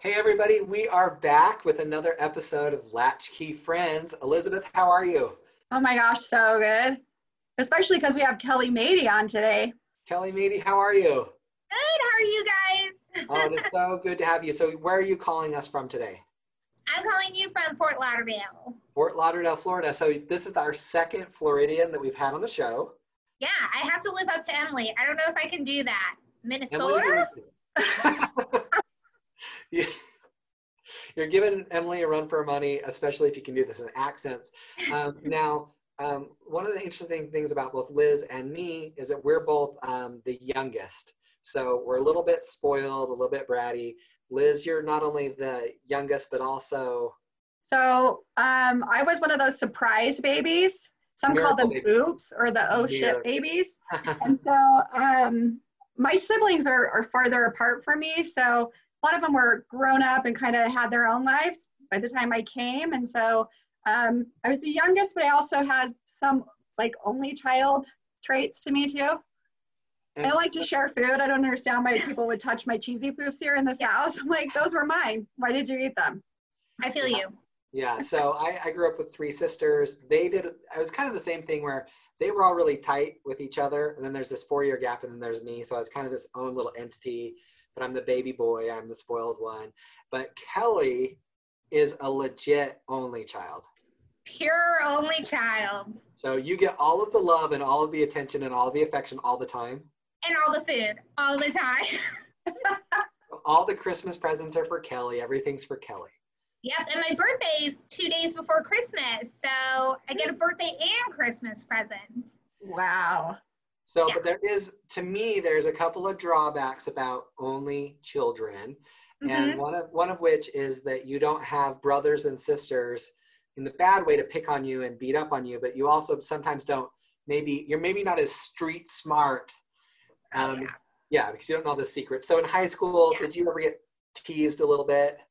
Hey, everybody, we are back with another episode of Latchkey Friends. Elizabeth, how are you? Oh my gosh, so good. Especially because we have Kelly Mady on today. Kelly Mady, how are you? Good. How are you guys? oh, it is so good to have you. So, where are you calling us from today? I'm calling you from Fort Lauderdale. Fort Lauderdale, Florida. So, this is our second Floridian that we've had on the show. Yeah, I have to live up to Emily. I don't know if I can do that. Minnesota? You're giving Emily a run for her money, especially if you can do this in accents. Um, now, um, one of the interesting things about both Liz and me is that we're both um, the youngest. So we're a little bit spoiled, a little bit bratty. Liz, you're not only the youngest, but also. So um, I was one of those surprise babies. Some call them baby. oops or the oh shit babies. and so um, my siblings are, are farther apart from me. So a lot of them were grown up and kind of had their own lives by the time I came. And so um, I was the youngest, but I also had some like only child traits to me too. And I like to share food. I don't understand why people would touch my cheesy poofs here in this house. I'm like, those were mine. Why did you eat them? I feel you. Yeah, so I, I grew up with three sisters. They did, I was kind of the same thing where they were all really tight with each other. And then there's this four year gap, and then there's me. So I was kind of this own little entity, but I'm the baby boy, I'm the spoiled one. But Kelly is a legit only child. Pure only child. So you get all of the love and all of the attention and all the affection all the time. And all the food all the time. all the Christmas presents are for Kelly. Everything's for Kelly. Yep, and my birthday is two days before Christmas, so I get a birthday and Christmas presents. Wow. So, yeah. but there is, to me, there's a couple of drawbacks about only children, mm-hmm. and one of one of which is that you don't have brothers and sisters in the bad way to pick on you and beat up on you, but you also sometimes don't. Maybe you're maybe not as street smart. Oh, um, yeah. yeah, because you don't know the secrets. So in high school, yeah. did you ever get teased a little bit?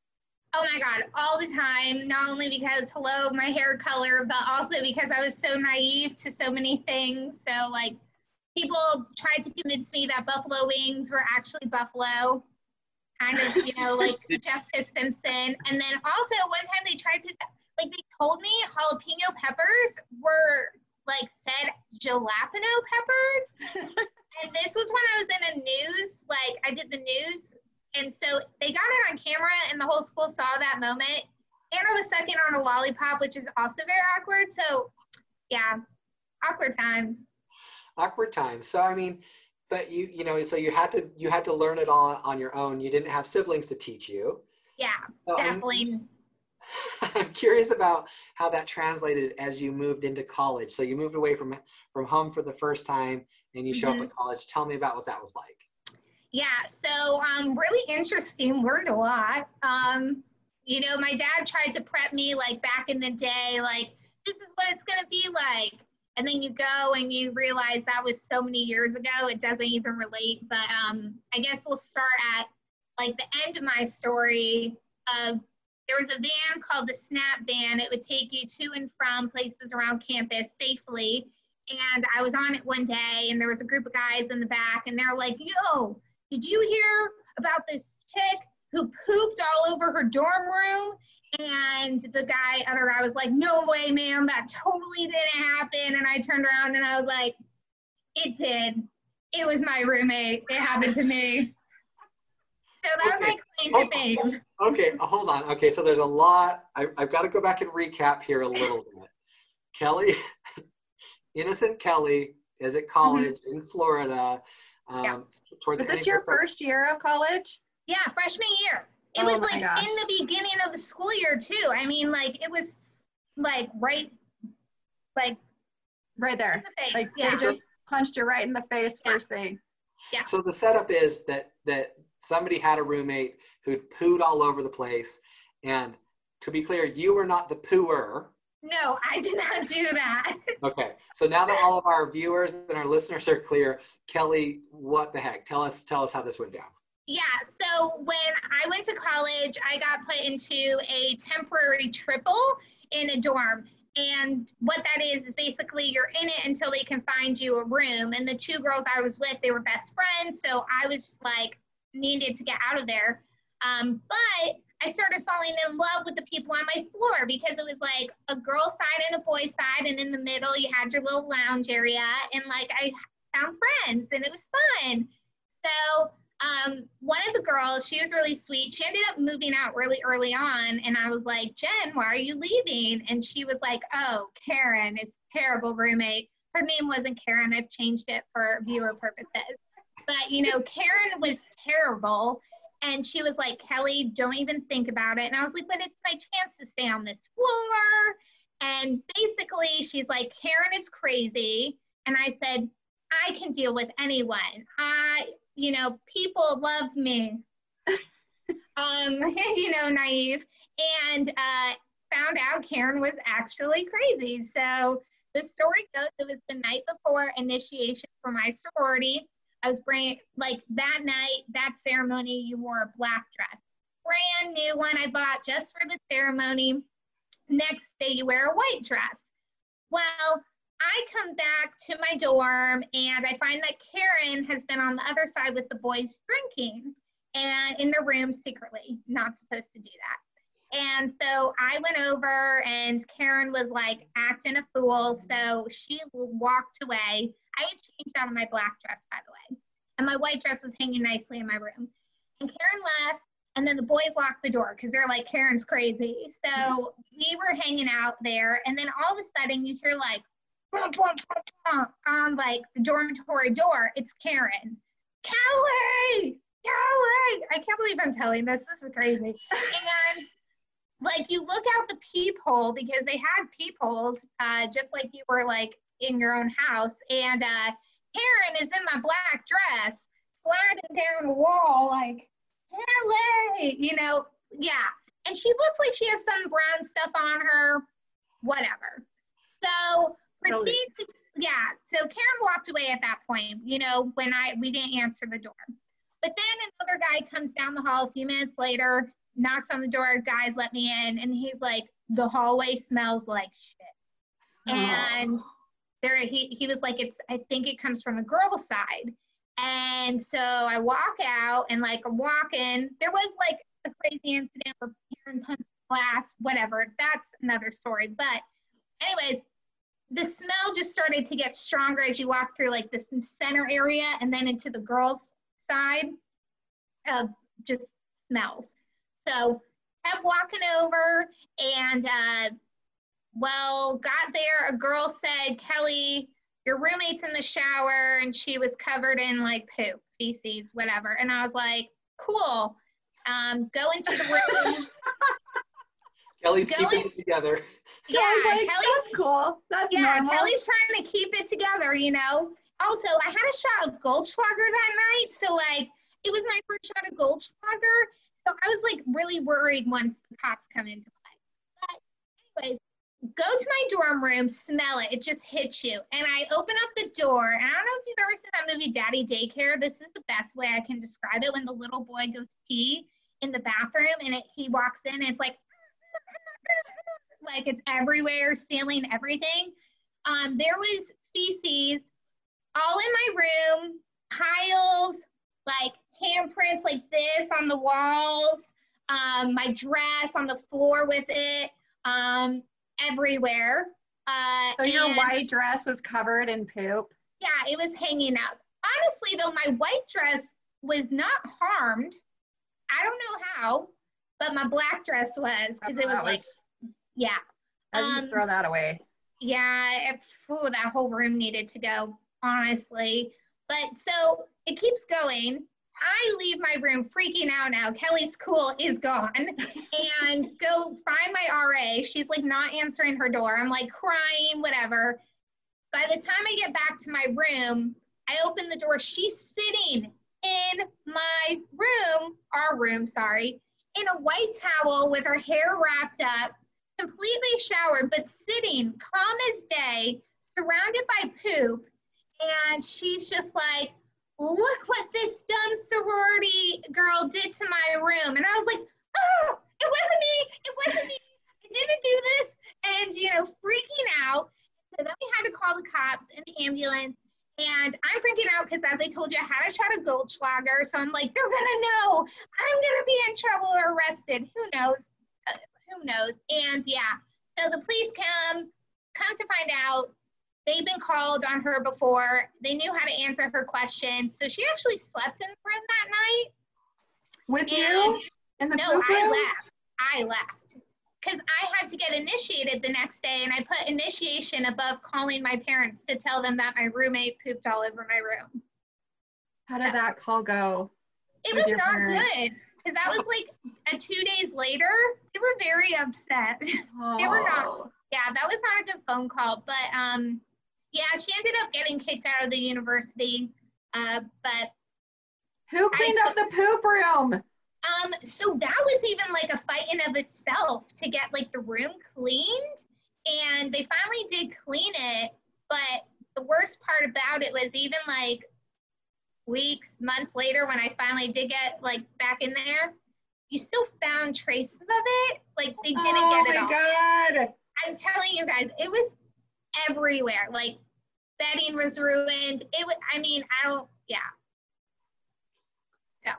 Oh my God, all the time. Not only because, hello, my hair color, but also because I was so naive to so many things. So, like, people tried to convince me that buffalo wings were actually buffalo, kind of, you know, like Jessica Simpson. And then also, one time they tried to, like, they told me jalapeno peppers were, like, said jalapeno peppers. and this was when I was in a news, like, I did the news and so they got it on camera, and the whole school saw that moment. Anna was sucking on a lollipop, which is also very awkward. So, yeah, awkward times. Awkward times. So, I mean, but you, you know, so you had to you had to learn it all on your own. You didn't have siblings to teach you. Yeah, so definitely. I'm, I'm curious about how that translated as you moved into college. So you moved away from from home for the first time, and you show mm-hmm. up at college. Tell me about what that was like. Yeah, so um, really interesting. Learned a lot. Um, you know, my dad tried to prep me like back in the day, like this is what it's gonna be like. And then you go and you realize that was so many years ago. It doesn't even relate. But um, I guess we'll start at like the end of my story. Of there was a van called the Snap Van. It would take you to and from places around campus safely. And I was on it one day, and there was a group of guys in the back, and they're like, "Yo, did you hear about this chick who pooped all over her dorm room? And the guy, other guy was like, no way, ma'am, that totally didn't happen. And I turned around and I was like, it did. It was my roommate. It happened to me. So that okay. was my claim to fame. Okay, hold on. Okay, so there's a lot. I, I've got to go back and recap here a little bit. Kelly, innocent Kelly, is at college mm-hmm. in Florida. Um, yeah. Was this your first year of college? Yeah, freshman year. It oh was like God. in the beginning of the school year too. I mean, like it was like right, like right there. The like yeah. they just punched you right in the face yeah. first thing. Yeah. So the setup is that that somebody had a roommate who'd pooed all over the place, and to be clear, you were not the pooer. No, I did not do that. okay. So now that all of our viewers and our listeners are clear, Kelly, what the heck? Tell us tell us how this went down. Yeah, so when I went to college, I got put into a temporary triple in a dorm. And what that is is basically you're in it until they can find you a room. And the two girls I was with, they were best friends, so I was like needed to get out of there. Um, but I started falling in love with the people on my floor because it was like a girl side and a boy side, and in the middle you had your little lounge area, and like I found friends, and it was fun. So um, one of the girls, she was really sweet. She ended up moving out really early on, and I was like, Jen, why are you leaving? And she was like, Oh, Karen is terrible roommate. Her name wasn't Karen. I've changed it for viewer purposes. But you know, Karen was terrible. And she was like, Kelly, don't even think about it. And I was like, but it's my chance to stay on this floor. And basically, she's like, Karen is crazy. And I said, I can deal with anyone. I, you know, people love me. um, you know, naive. And uh, found out Karen was actually crazy. So the story goes it was the night before initiation for my sorority. I was bringing, like that night, that ceremony, you wore a black dress. Brand new one I bought just for the ceremony. Next day, you wear a white dress. Well, I come back to my dorm and I find that Karen has been on the other side with the boys drinking and in their room secretly. Not supposed to do that. And so I went over and Karen was like acting a fool. So she walked away. I had changed out of my black dress, by the way, and my white dress was hanging nicely in my room. And Karen left, and then the boys locked the door because they're like, Karen's crazy. So we were hanging out there, and then all of a sudden you hear like, on like the dormitory door. It's Karen. Kelly! Kelly! I can't believe I'm telling this. This is crazy. and like you look out the peephole because they had peepholes, uh, just like you were like in your own house. And uh, Karen is in my black dress, sliding down the wall like, Kelly, you know, yeah. And she looks like she has some brown stuff on her, whatever. So proceed to, yeah. So Karen walked away at that point, you know, when I, we didn't answer the door. But then another guy comes down the hall a few minutes later, knocks on the door, guys, let me in. And he's like, the hallway smells like shit. Oh. And there he, he was like it's i think it comes from the girl side and so i walk out and like i'm walking there was like a crazy incident where Karen punched glass whatever that's another story but anyways the smell just started to get stronger as you walk through like this center area and then into the girls side of just smells so kept walking over and uh, well, got there, a girl said, Kelly, your roommate's in the shower and she was covered in like poop, feces, whatever. And I was like, cool. Um, go into the room. Kelly's go keeping it together. Yeah, like, Kelly's that's cool. That's yeah. Normal. Kelly's trying to keep it together, you know. Also, I had a shot of Goldschlager that night, so like it was my first shot of Goldschlager. So I was like really worried once the cops come into play. But anyways, go to my dorm room, smell it. It just hits you. And I open up the door, and I don't know if you've ever seen that movie Daddy Daycare. This is the best way I can describe it when the little boy goes pee in the bathroom and it, he walks in and it's like, like it's everywhere, stealing everything. Um, there was feces all in my room, piles, like handprints like this on the walls, um, my dress on the floor with it. Um, everywhere. Uh, so your white dress was covered in poop? Yeah, it was hanging up. Honestly, though, my white dress was not harmed. I don't know how, but my black dress was because it was, was like, yeah. I um, just throw that away. Yeah, it, ooh, that whole room needed to go, honestly. But so it keeps going. I leave my room freaking out now. Kelly's cool is gone and go find my RA. She's like not answering her door. I'm like crying, whatever. By the time I get back to my room, I open the door. She's sitting in my room, our room, sorry, in a white towel with her hair wrapped up, completely showered, but sitting calm as day, surrounded by poop. And she's just like, look what this dumb sorority girl did to my room. And I was like, oh, it wasn't me. It wasn't me. I didn't do this. And, you know, freaking out. So then we had to call the cops and the ambulance. And I'm freaking out because, as I told you, I had a shot of Goldschlager. So I'm like, they're gonna know I'm gonna be in trouble or arrested. Who knows? Who knows? And yeah, so the police come. Come to find out, they've been called on her before. They knew how to answer her questions. So she actually slept in the room that night. With and you in the no, poop room? I left. I left because I had to get initiated the next day, and I put initiation above calling my parents to tell them that my roommate pooped all over my room. How did that call go? It was not parents? good because that was like a two days later. They were very upset. Oh. they were not. Yeah, that was not a good phone call. But um, yeah, she ended up getting kicked out of the university. Uh, but who cleaned up the poop room? Um, so that was even like a fight in of itself to get like the room cleaned. And they finally did clean it. But the worst part about it was even like weeks, months later, when I finally did get like back in there, you still found traces of it. Like they didn't oh get it. Oh my god! I'm telling you guys, it was everywhere. Like bedding was ruined. It was. I mean, I don't. Yeah. So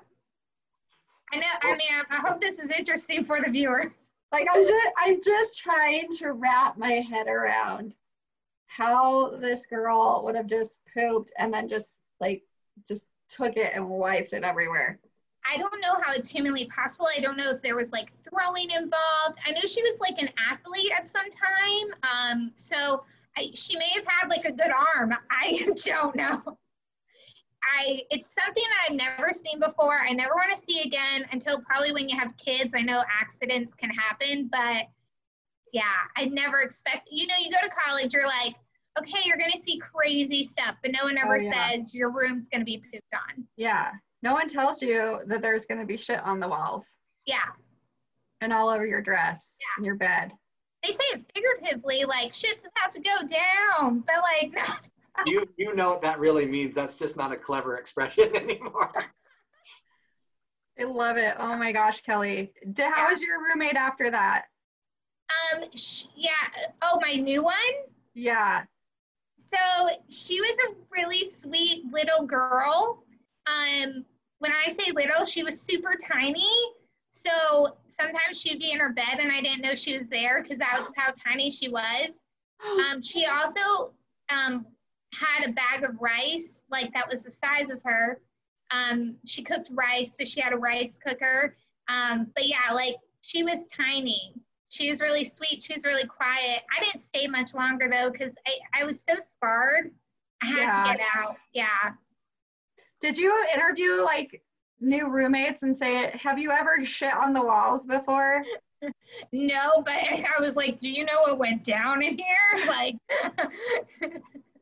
I know. I mean, I, I hope this is interesting for the viewer. Like I'm just, I'm just trying to wrap my head around how this girl would have just pooped and then just like just took it and wiped it everywhere. I don't know how it's humanly possible. I don't know if there was like throwing involved. I know she was like an athlete at some time. Um, so I, she may have had like a good arm. I don't know. I it's something that I've never seen before. I never want to see again until probably when you have kids. I know accidents can happen, but yeah, I never expect. You know, you go to college, you're like, okay, you're going to see crazy stuff, but no one ever oh, yeah. says your room's going to be pooped on. Yeah. No one tells you that there's going to be shit on the walls. Yeah. And all over your dress yeah. and your bed. They say it figuratively, like shit's about to go down, but like, you you know what that really means. That's just not a clever expression anymore. I love it. Oh my gosh, Kelly. How yeah. was your roommate after that? Um, yeah. Oh, my new one. Yeah. So she was a really sweet little girl. Um, when I say little, she was super tiny. So sometimes she'd be in her bed and I didn't know she was there because that was how tiny she was. Um, she also um, had a bag of rice, like that was the size of her. Um, she cooked rice, so she had a rice cooker. Um, but yeah, like she was tiny she was really sweet. She was really quiet. I didn't stay much longer though because I, I was so scarred. I had yeah. to get out. Yeah. Did you interview like new roommates and say, have you ever shit on the walls before? no, but I was like, do you know what went down in here? Like,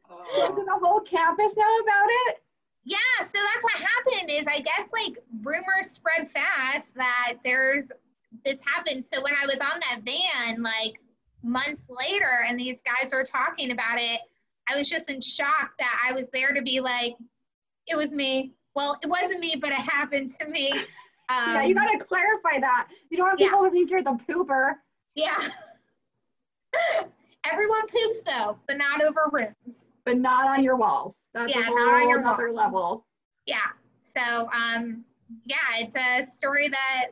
oh. does the whole campus know about it? Yeah, so that's what happened is I guess like rumors spread fast that there's this happened. So when I was on that van, like months later, and these guys were talking about it, I was just in shock that I was there to be like, it was me. Well, it wasn't me, but it happened to me. Um, yeah, you gotta clarify that. You don't want people yeah. to think you're the pooper. Yeah. Everyone poops though, but not over rooms. But not on your walls. That's yeah, not on your other level. Yeah. So um, yeah, it's a story that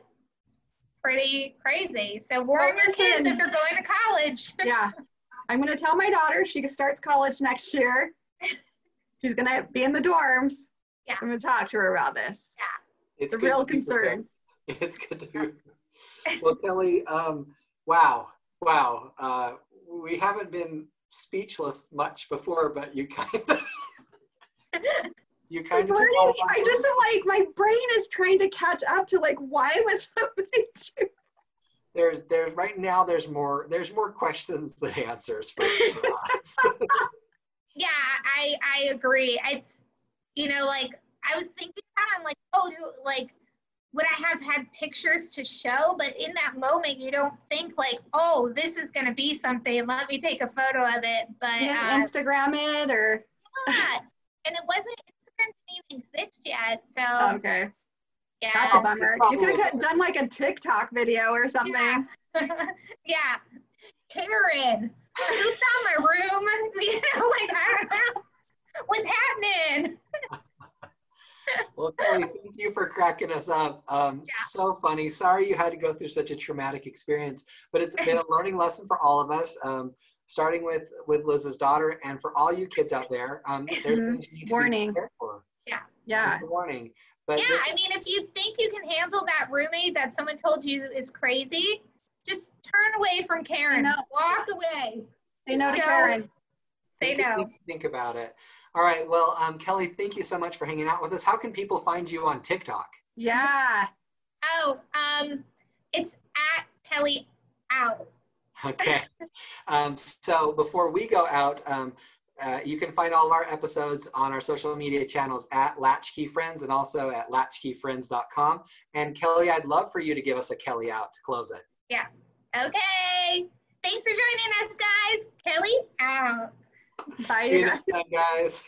pretty crazy. So warn your kids if they're going to college. yeah. I'm going to tell my daughter she starts college next year. She's going to be in the dorms. Yeah. I'm going to talk to her about this. Yeah. It's a real concern. It's good to be. Well, Kelly, um, wow. Wow. Uh, we haven't been speechless much before, but you kind of you kind of I just am like my brain is trying to catch up to like why was something too there's there's right now there's more there's more questions than answers for you. yeah i i agree. It's you know like i was thinking that i'm like oh do like would i have had pictures to show? But in that moment you don't think like oh this is going to be something let me take a photo of it. But uh, instagram it or yeah and it wasn't didn't even exist yet. So okay. Yeah. That's a bummer. You could have done like a TikTok video or something. Yeah. yeah. Karen, who's on my room? You know, like I don't know. What's happening? well, Kelly, thank you for cracking us up. Um, yeah. So funny. Sorry you had to go through such a traumatic experience, but it's been a learning lesson for all of us. Um, starting with with Liz's daughter, and for all you kids out there, um, there's mm-hmm. things you need to warning. be prepared for. Yeah, yeah. warning. But yeah, this- I mean, if you think you can handle that roommate that someone told you is crazy, just turn away from Karen. no. Walk away. Say no to Karen. Say no. Think, think, about it. All right. Well, um, Kelly, thank you so much for hanging out with us. How can people find you on TikTok? Yeah. Oh, um, it's at Kelly out. Okay. um, so before we go out, um, uh, you can find all of our episodes on our social media channels at Latchkey Friends and also at latchkeyfriends.com. And Kelly, I'd love for you to give us a Kelly out to close it. Yeah. Okay. Thanks for joining us, guys. Kelly out. Bye, See you next time, guys.